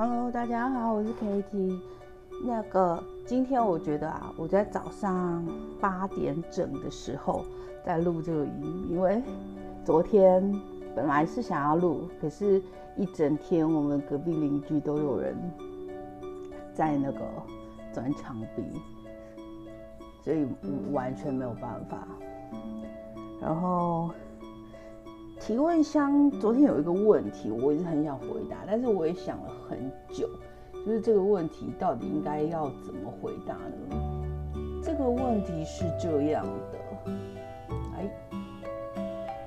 Hello，大家好，我是 Kitty。那个今天我觉得啊，我在早上八点整的时候在录这个音，因为昨天本来是想要录，可是一整天我们隔壁邻居都有人在那个钻墙壁，所以完全没有办法。然后。提问箱昨天有一个问题，我一直很想回答，但是我也想了很久，就是这个问题到底应该要怎么回答呢？这个问题是这样的，哎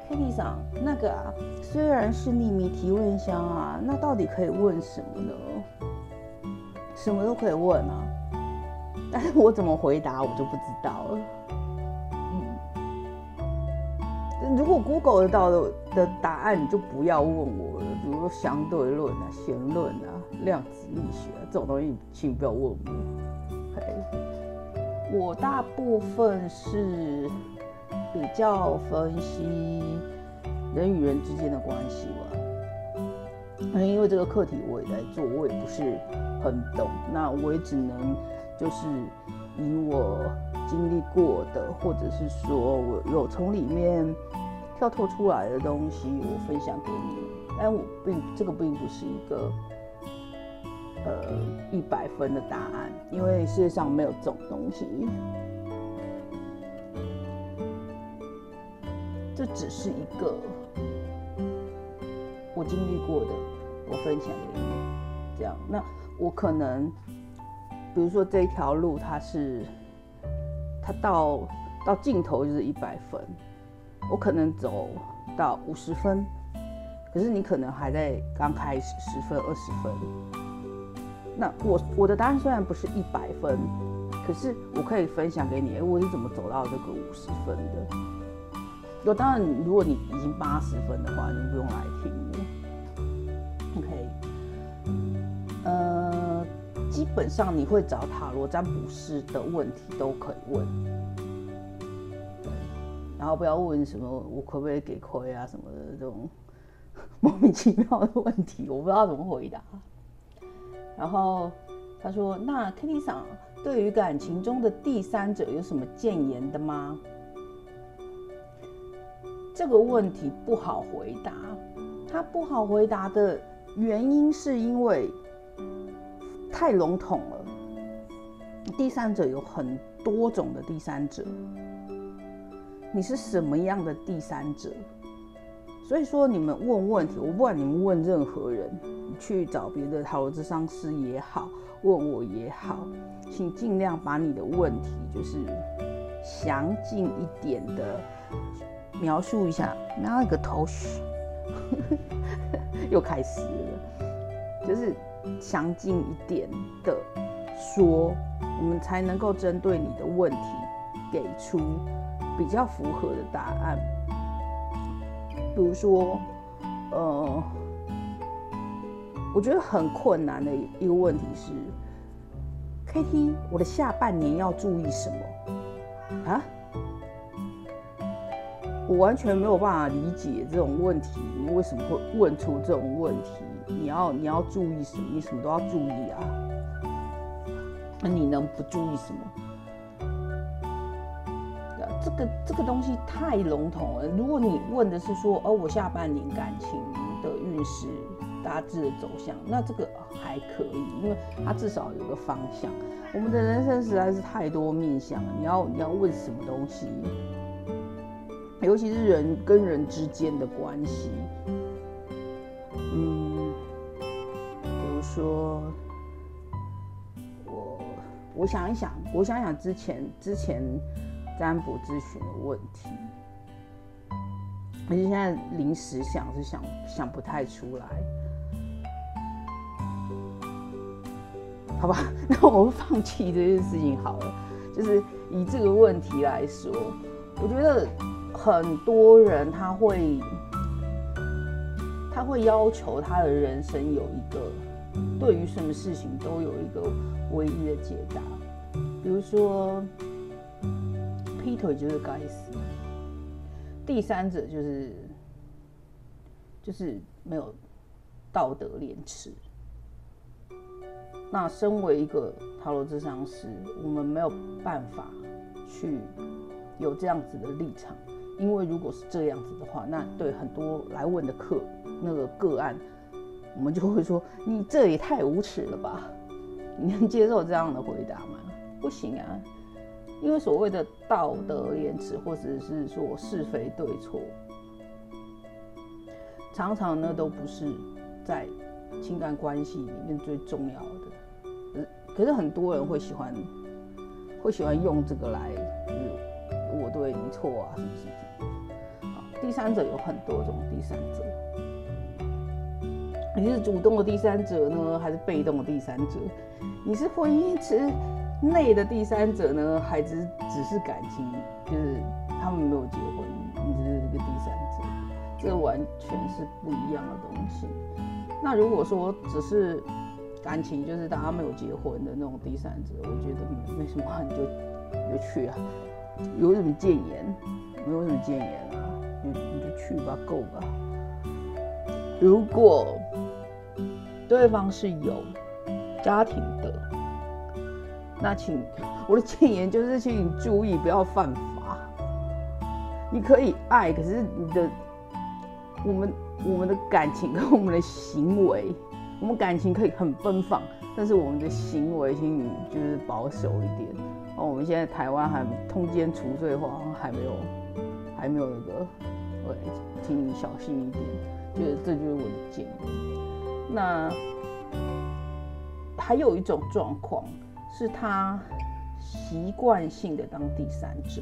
，Kitty 上那个啊，虽然是匿名提问箱啊，那到底可以问什么呢？什么都可以问啊，但是我怎么回答我就不知道了。如果 Google 得到的的答案，你就不要问我了。比如说相对论啊、弦论啊、量子力学这种东西，请不要问我。OK，我大部分是比较分析人与人之间的关系吧。那因为这个课题我也在做，我也不是很懂，那我也只能就是以我经历过的，或者是说我有从里面。跳脱出来的东西，我分享给你，但我并这个并不是一个呃一百分的答案，因为世界上没有这种东西，这只是一个我经历过的，我分享给你，这样。那我可能，比如说这一条路，它是它到到尽头就是一百分。我可能走到五十分，可是你可能还在刚开始十分、二十分。那我我的答案虽然不是一百分，可是我可以分享给你，哎，我是怎么走到这个五十分的。那当然，如果你已经八十分的话，你不用来听了。OK，呃，基本上你会找塔罗占卜师的问题都可以问。然后不要问什么我可不可以给亏啊什么的这种 莫名其妙的问题，我不知道怎么回答。然后他说：“那 Kitty 桑对于感情中的第三者有什么谏言的吗？”这个问题不好回答。他不好回答的原因是因为太笼统了。第三者有很多种的第三者。你是什么样的第三者？所以说，你们问问题，我不管你们问任何人，去找别的投资商师也好，问我也好，请尽量把你的问题就是详尽一点的描述一下。那个头绪 又开始了，就是详尽一点的说，我们才能够针对你的问题给出。比较符合的答案，比如说，呃，我觉得很困难的一个问题是，K T，我的下半年要注意什么啊？我完全没有办法理解这种问题，你为什么会问出这种问题？你要你要注意什么？你什么都要注意啊？那你能不注意什么？这个东西太笼统了。如果你问的是说，哦，我下半年感情的运势大致的走向，那这个还可以，因为它至少有个方向。我们的人生实在是太多面向了，你要你要问什么东西，尤其是人跟人之间的关系，嗯，比如说我我想一想，我想想之前之前。占卜咨询的问题，而且现在临时想是想想不太出来，好吧，那我们放弃这件事情好了。就是以这个问题来说，我觉得很多人他会他会要求他的人生有一个对于什么事情都有一个唯一的解答，比如说。劈腿就是该死，第三者就是就是没有道德廉耻，那身为一个塔罗智商师，我们没有办法去有这样子的立场，因为如果是这样子的话，那对很多来问的客那个个案，我们就会说你这也太无耻了吧？你能接受这样的回答吗？不行啊，因为所谓的道德言辞，或者是说是非对错，常常呢都不是在情感关系里面最重要的。可是很多人会喜欢，会喜欢用这个来，就是我对你错啊，什么事情？好，第三者有很多种第三者，你是主动的第三者呢，还是被动的第三者？你是婚姻之内的第三者呢，还是只是感情？就是他们没有结婚，你只是一个第三者，这完全是不一样的东西。那如果说只是感情就是大家没有结婚的那种第三者，我觉得没什么，你就你就去啊，有什么谏言？没有什么谏言啊，你你就去吧，够吧。如果对方是有家庭的，那请我的谏言就是，请你注意不要犯法。你可以爱，可是你的我们我们的感情跟我们的行为。我们感情可以很奔放，但是我们的行为，请你就是保守一点。哦，我们现在台湾还通奸除罪化，还没有，还没有那个，对，请你小心一点。就是这就是我的建议。那还有一种状况是，他习惯性的当第三者。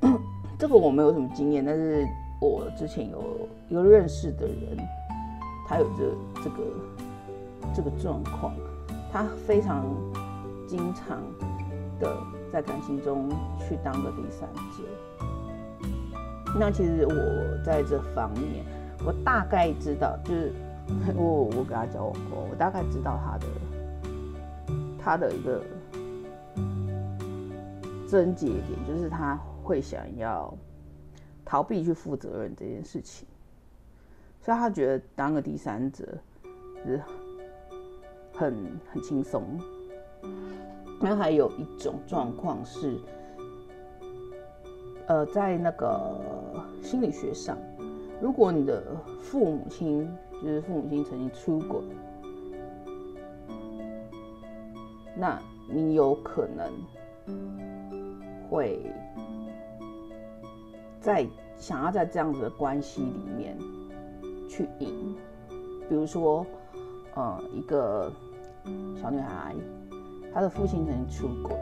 这个我没有什么经验，但是。我之前有一个认识的人，他有着这个这个状况，他非常经常的在感情中去当个第三者。那其实我在这方面，我大概知道，就是 我我跟他交往过，我大概知道他的他的一个症结点，就是他会想要。逃避去负责任这件事情，所以他觉得当个第三者是很很轻松。那还有一种状况是，呃，在那个心理学上，如果你的父母亲就是父母亲曾经出轨，那你有可能会。在想要在这样子的关系里面去赢，比如说，呃，一个小女孩，她的父亲曾经出轨，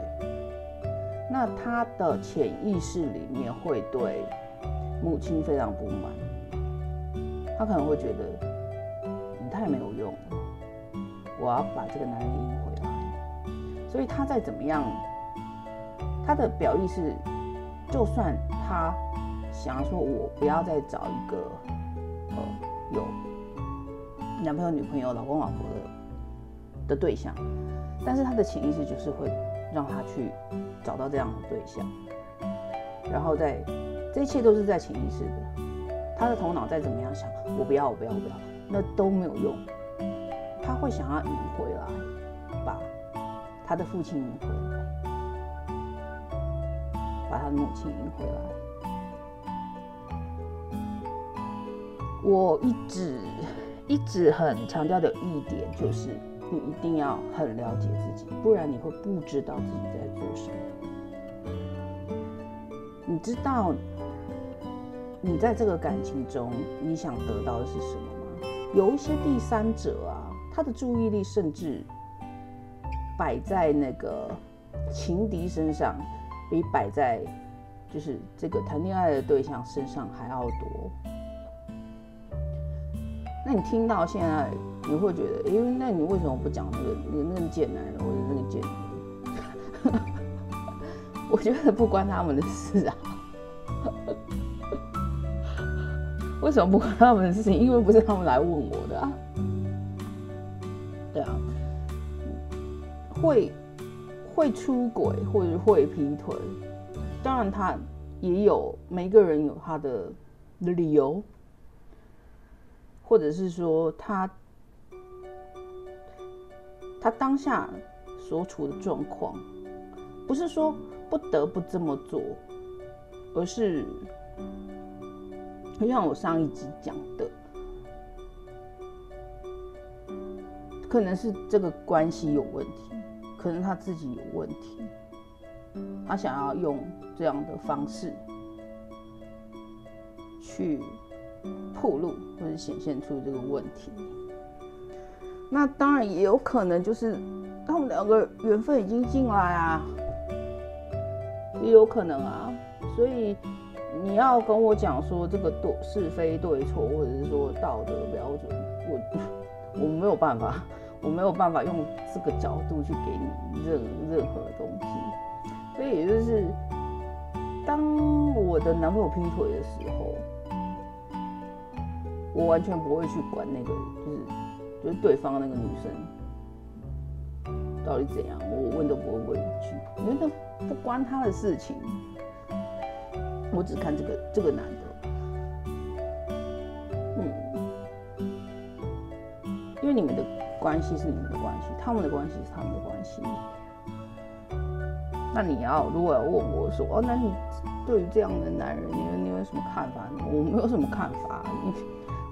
那她的潜意识里面会对母亲非常不满，她可能会觉得太没有用了，我要把这个男人赢回来，所以他再怎么样，他的表意是，就算他。想要说，我不要再找一个，呃，有男朋友、女朋友、老公、老婆的的对象，但是他的潜意识就是会让他去找到这样的对象，然后在这一切都是在潜意识的，他的头脑再怎么样想，我不要，我不要，我不要，那都没有用，他会想要赢回来，把他的父亲赢回来，把他的母亲赢回来。我一直一直很强调的一点就是，你一定要很了解自己，不然你会不知道自己在做什么。你知道你在这个感情中你想得到的是什么？有一些第三者啊，他的注意力甚至摆在那个情敌身上，比摆在就是这个谈恋爱的对象身上还要多。那你听到现在，你会觉得，哎，那你为什么不讲那个、那个、那个贱男人或者那个贱女人？我觉得不关他们的事啊。为什么不关他们的事情？因为不是他们来问我的啊。对啊，会会出轨或者会劈腿，当然他也有每个人有他的理由。或者是说他他当下所处的状况，不是说不得不这么做，而是就像我上一集讲的，可能是这个关系有问题，可能他自己有问题，他想要用这样的方式去铺路或者显现出这个问题。那当然也有可能就是他们两个缘分已经进来啊，也有可能啊。所以你要跟我讲说这个对是非对错，或者是说道德标准，我我没有办法，我没有办法用这个角度去给你任任何东西。所以也就是，当我的男朋友劈腿的时候，我完全不会去管那个，就是就是对方那个女生到底怎样，我问都不会问一句，因为那不关他的事情。我只看这个这个男的，嗯，因为你们的关系是你们的关系，他们的关系是他们的关系。那你要如果要问我说，哦，那你对于这样的男人，你有你有什么看法？我没有什么看法。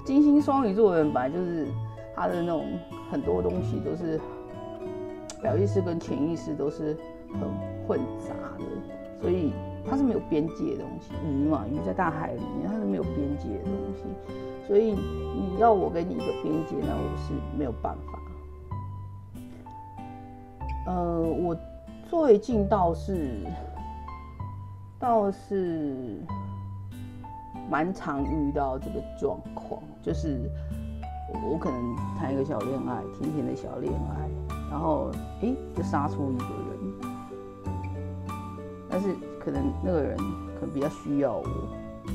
金星双鱼座的人本来就是他的那种很多东西都是表意识跟潜意识都是很混杂的，所以。它是没有边界的东西，鱼嘛，鱼在大海里面，它是没有边界的东西，所以你要我给你一个边界，那我是没有办法。呃，我最近倒是倒是蛮常遇到这个状况，就是我可能谈一个小恋爱，甜甜的小恋爱，然后哎，就杀出一个人。但是可能那个人可能比较需要我，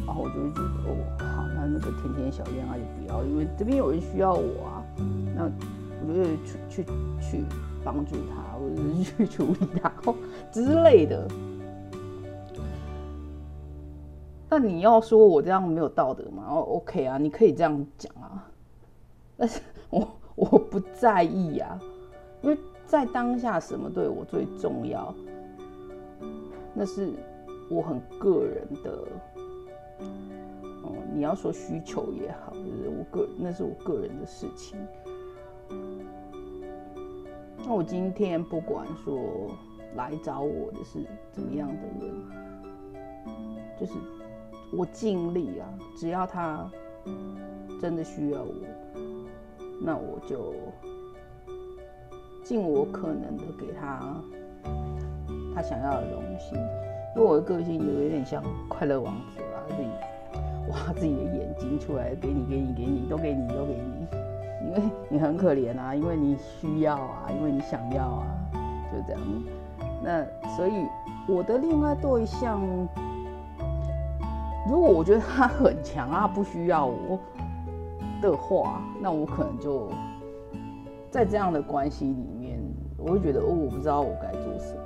然后我就会觉得哦好，那那个甜甜小恋爱就不要，因为这边有人需要我啊，那我就会去去去帮助他，或者是去处理他之类的。那你要说我这样没有道德吗？哦，OK 啊，你可以这样讲啊，但是我我不在意啊，因为在当下什么对我最重要？那是我很个人的，哦，你要说需求也好，就是我个那是我个人的事情。那我今天不管说来找我的是怎么样的人，就是我尽力啊，只要他真的需要我，那我就尽我可能的给他。他想要的东西，因为我的个性有一点像快乐王子啦，自己挖自己的眼睛出来给你，给你，给你，都给你，都给你，因为你很可怜啊，因为你需要啊，因为你想要啊，就这样。那所以我的恋爱对象，如果我觉得他很强啊，不需要我的话，那我可能就在这样的关系里面，我会觉得哦，我不知道我该做什么。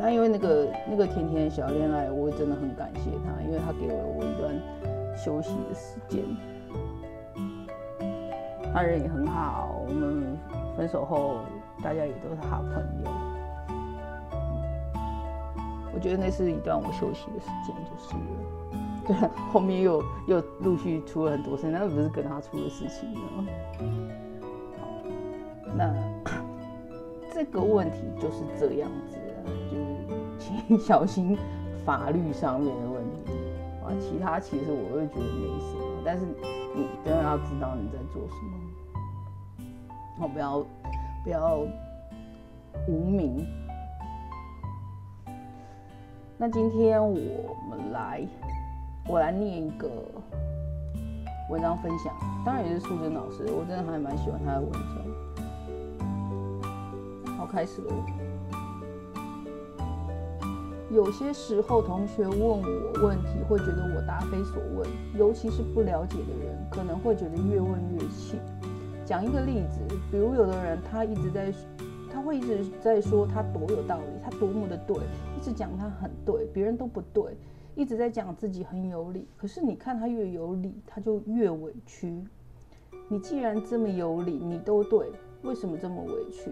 那因为那个那个甜甜的小恋爱，我真的很感谢他，因为他给了我一段休息的时间。他人也很好，我们分手后大家也都是好朋友。我觉得那是一段我休息的时间，就是了。对，后面又又陆续出了很多事，那不是跟他出的事情吗？那 这个问题就是这样子。请 小心法律上面的问题啊，其他其实我会觉得没什么，但是你真的要知道你在做什么，好不要不要无名。那今天我们来，我来念一个文章分享，当然也是素贞老师，我真的还蛮喜欢他的文章。好，开始了。有些时候，同学问我问题，会觉得我答非所问，尤其是不了解的人，可能会觉得越问越气。讲一个例子，比如有的人他一直在，他会一直在说他多有道理，他多么的对，一直讲他很对，别人都不对，一直在讲自己很有理。可是你看他越有理，他就越委屈。你既然这么有理，你都对，为什么这么委屈？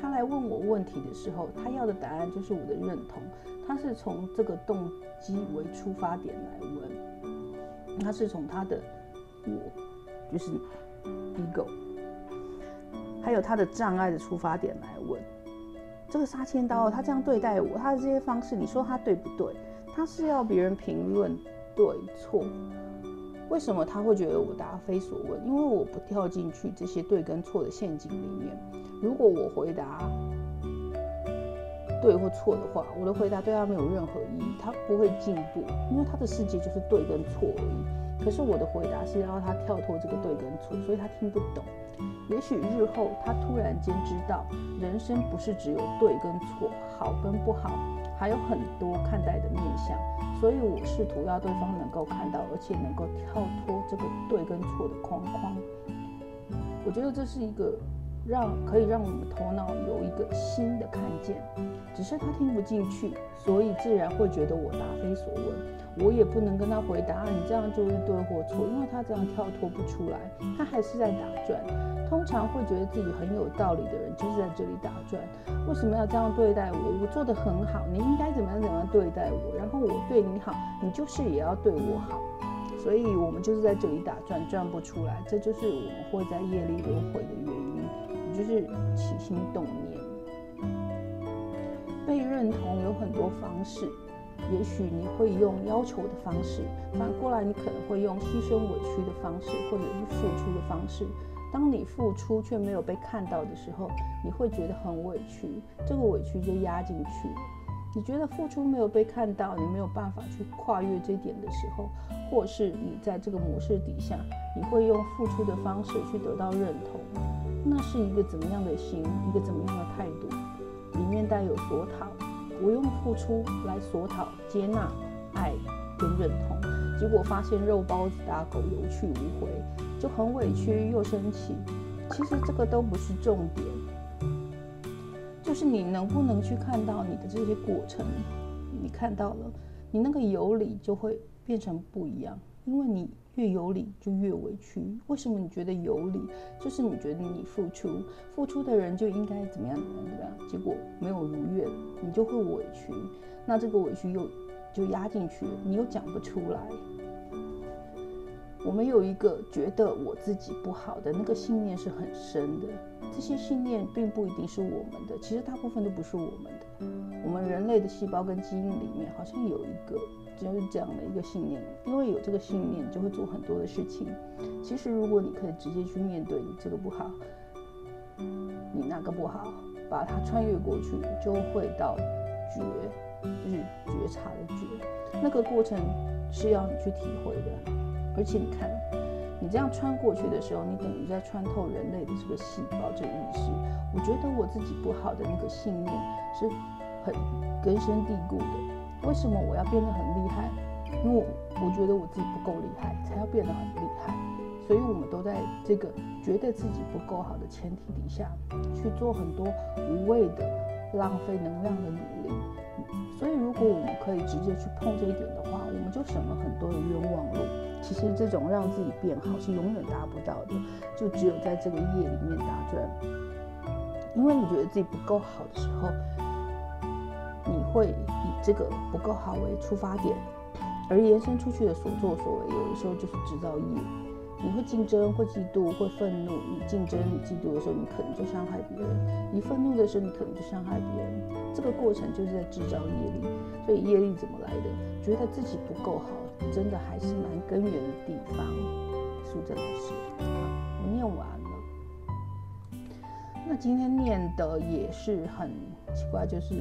他来问我问题的时候，他要的答案就是我的认同。他是从这个动机为出发点来问，他是从他的我，就是 ego，还有他的障碍的出发点来问。这个杀千刀，他这样对待我，他的这些方式，你说他对不对？他是要别人评论对错。为什么他会觉得我答非所问？因为我不跳进去这些对跟错的陷阱里面。如果我回答对或错的话，我的回答对他没有任何意义，他不会进步，因为他的世界就是对跟错而已。可是我的回答是要他跳脱这个对跟错，所以他听不懂。也许日后他突然间知道，人生不是只有对跟错，好跟不好，还有很多看待的面向。所以我试图要对方能够看到，而且能够跳脱这个对跟错的框框。我觉得这是一个让可以让我们头脑有一个新的看见，只是他听不进去，所以自然会觉得我答非所问。我也不能跟他回答，你这样就是对或错，因为他这样跳脱不出来，他还是在打转。通常会觉得自己很有道理的人，就是在这里打转。为什么要这样对待我？我做的很好，你应该怎么样怎么样对待我？然后我对你好，你就是也要对我好。所以我们就是在这里打转，转不出来。这就是我们会在业力轮回的原因，也就是起心动念。被认同有很多方式。也许你会用要求的方式，反过来你可能会用牺牲委屈的方式，或者是付出的方式。当你付出却没有被看到的时候，你会觉得很委屈，这个委屈就压进去。你觉得付出没有被看到，你没有办法去跨越这点的时候，或是你在这个模式底下，你会用付出的方式去得到认同，那是一个怎么样的心，一个怎么样的态度？里面带有索讨。不用付出来索讨、接纳、爱跟认同，结果发现肉包子打狗有去无回，就很委屈又生气。其实这个都不是重点，就是你能不能去看到你的这些过程，你看到了，你那个有理就会变成不一样，因为你。越有理就越委屈，为什么你觉得有理？就是你觉得你付出，付出的人就应该怎么样怎么样怎么样，结果没有如愿，你就会委屈，那这个委屈又就压进去，你又讲不出来。我们有一个觉得我自己不好的那个信念是很深的，这些信念并不一定是我们的，其实大部分都不是我们的。我们人类的细胞跟基因里面好像有一个。就是这样的一个信念，因为有这个信念，就会做很多的事情。其实，如果你可以直接去面对你这个不好，你那个不好，把它穿越过去，就会到觉，就是觉察的觉。那个过程是要你去体会的。而且你看，你这样穿过去的时候，你等于在穿透人类的这个细胞这个意识。我觉得我自己不好的那个信念是很根深蒂固的。为什么我要变得很厉害？因为我觉得我自己不够厉害，才要变得很厉害。所以，我们都在这个觉得自己不够好的前提底下，去做很多无谓的、浪费能量的努力。所以，如果我们可以直接去碰这一点的话，我们就省了很多的冤枉路。其实，这种让自己变好是永远达不到的，就只有在这个业里面打转。因为你觉得自己不够好的时候，你会。这个不够好为出发点，而延伸出去的所作所为，有的时候就是制造业。你会竞争，会嫉妒，会愤怒。你竞争、你嫉妒的时候，你可能就伤害别人；你愤怒的时候，你可能就伤害别人。这个过程就是在制造业力。所以业力怎么来的？觉得自己不够好，真的还是蛮根源的地方。苏正老师，我念完了。那今天念的也是很奇怪，就是。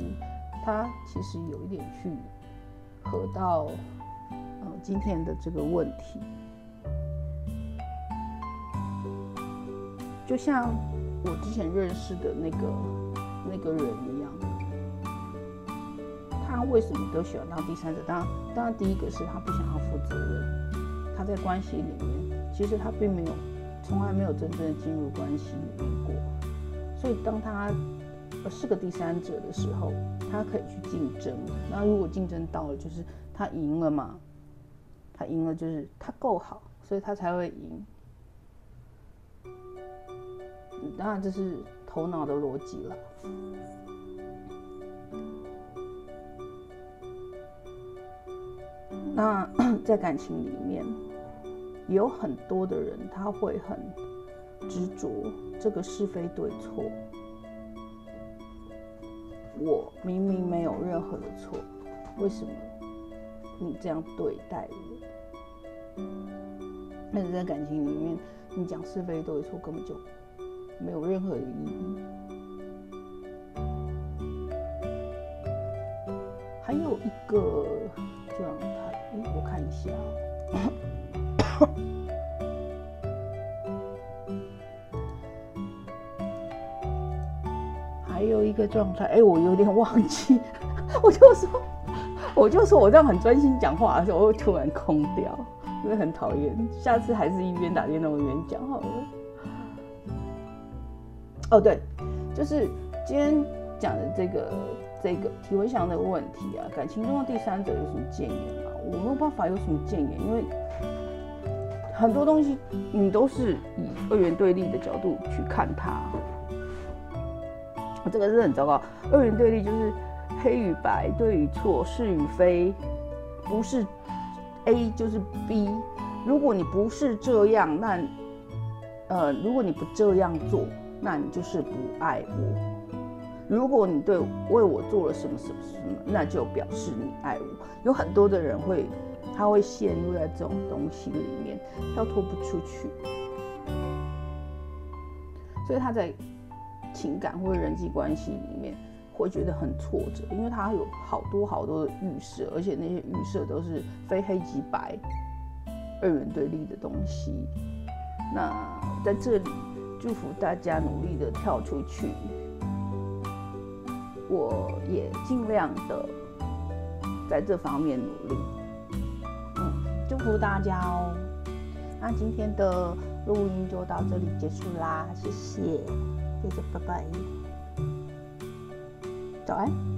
他其实有一点去合到，呃，今天的这个问题，就像我之前认识的那个那个人一样，他为什么都喜欢当第三者？当然，当然，第一个是他不想要负责任，他在关系里面，其实他并没有，从来没有真正进入关系里面过，所以当他。是个第三者的时候，他可以去竞争。那如果竞争到了，就是他赢了嘛？他赢了就是他够好，所以他才会赢。当然这是头脑的逻辑了。那 在感情里面，有很多的人他会很执着这个是非对错。我明明没有任何的错，为什么你这样对待我？但是在感情里面，你讲是非对错根本就没有任何的意义。还有一个状态，我看一下。一个状态，哎，我有点忘记，我就说，我就说我这样很专心讲话的时候，我会突然空掉，因为很讨厌。下次还是一边打电话一边讲好了。哦，对，就是今天讲的这个这个体温祥的问题啊，感情中的第三者有什么建言吗？我没有办法有什么建言，因为很多东西你都是以二元对立的角度去看它。这个是很糟糕，二元对立就是黑与白、对与错、是与非，不是 A 就是 B。如果你不是这样，那呃，如果你不这样做，那你就是不爱我。如果你对为我做了什么什么什么，那就表示你爱我。有很多的人会，他会陷入在这种东西里面，跳脱不出去，所以他在。情感或者人际关系里面会觉得很挫折，因为他有好多好多的预设，而且那些预设都是非黑即白、二元对立的东西。那在这里祝福大家努力的跳出去，我也尽量的在这方面努力。嗯，祝福大家哦。那今天的录音就到这里结束啦，谢谢。isip babae. Eh. Ito ah.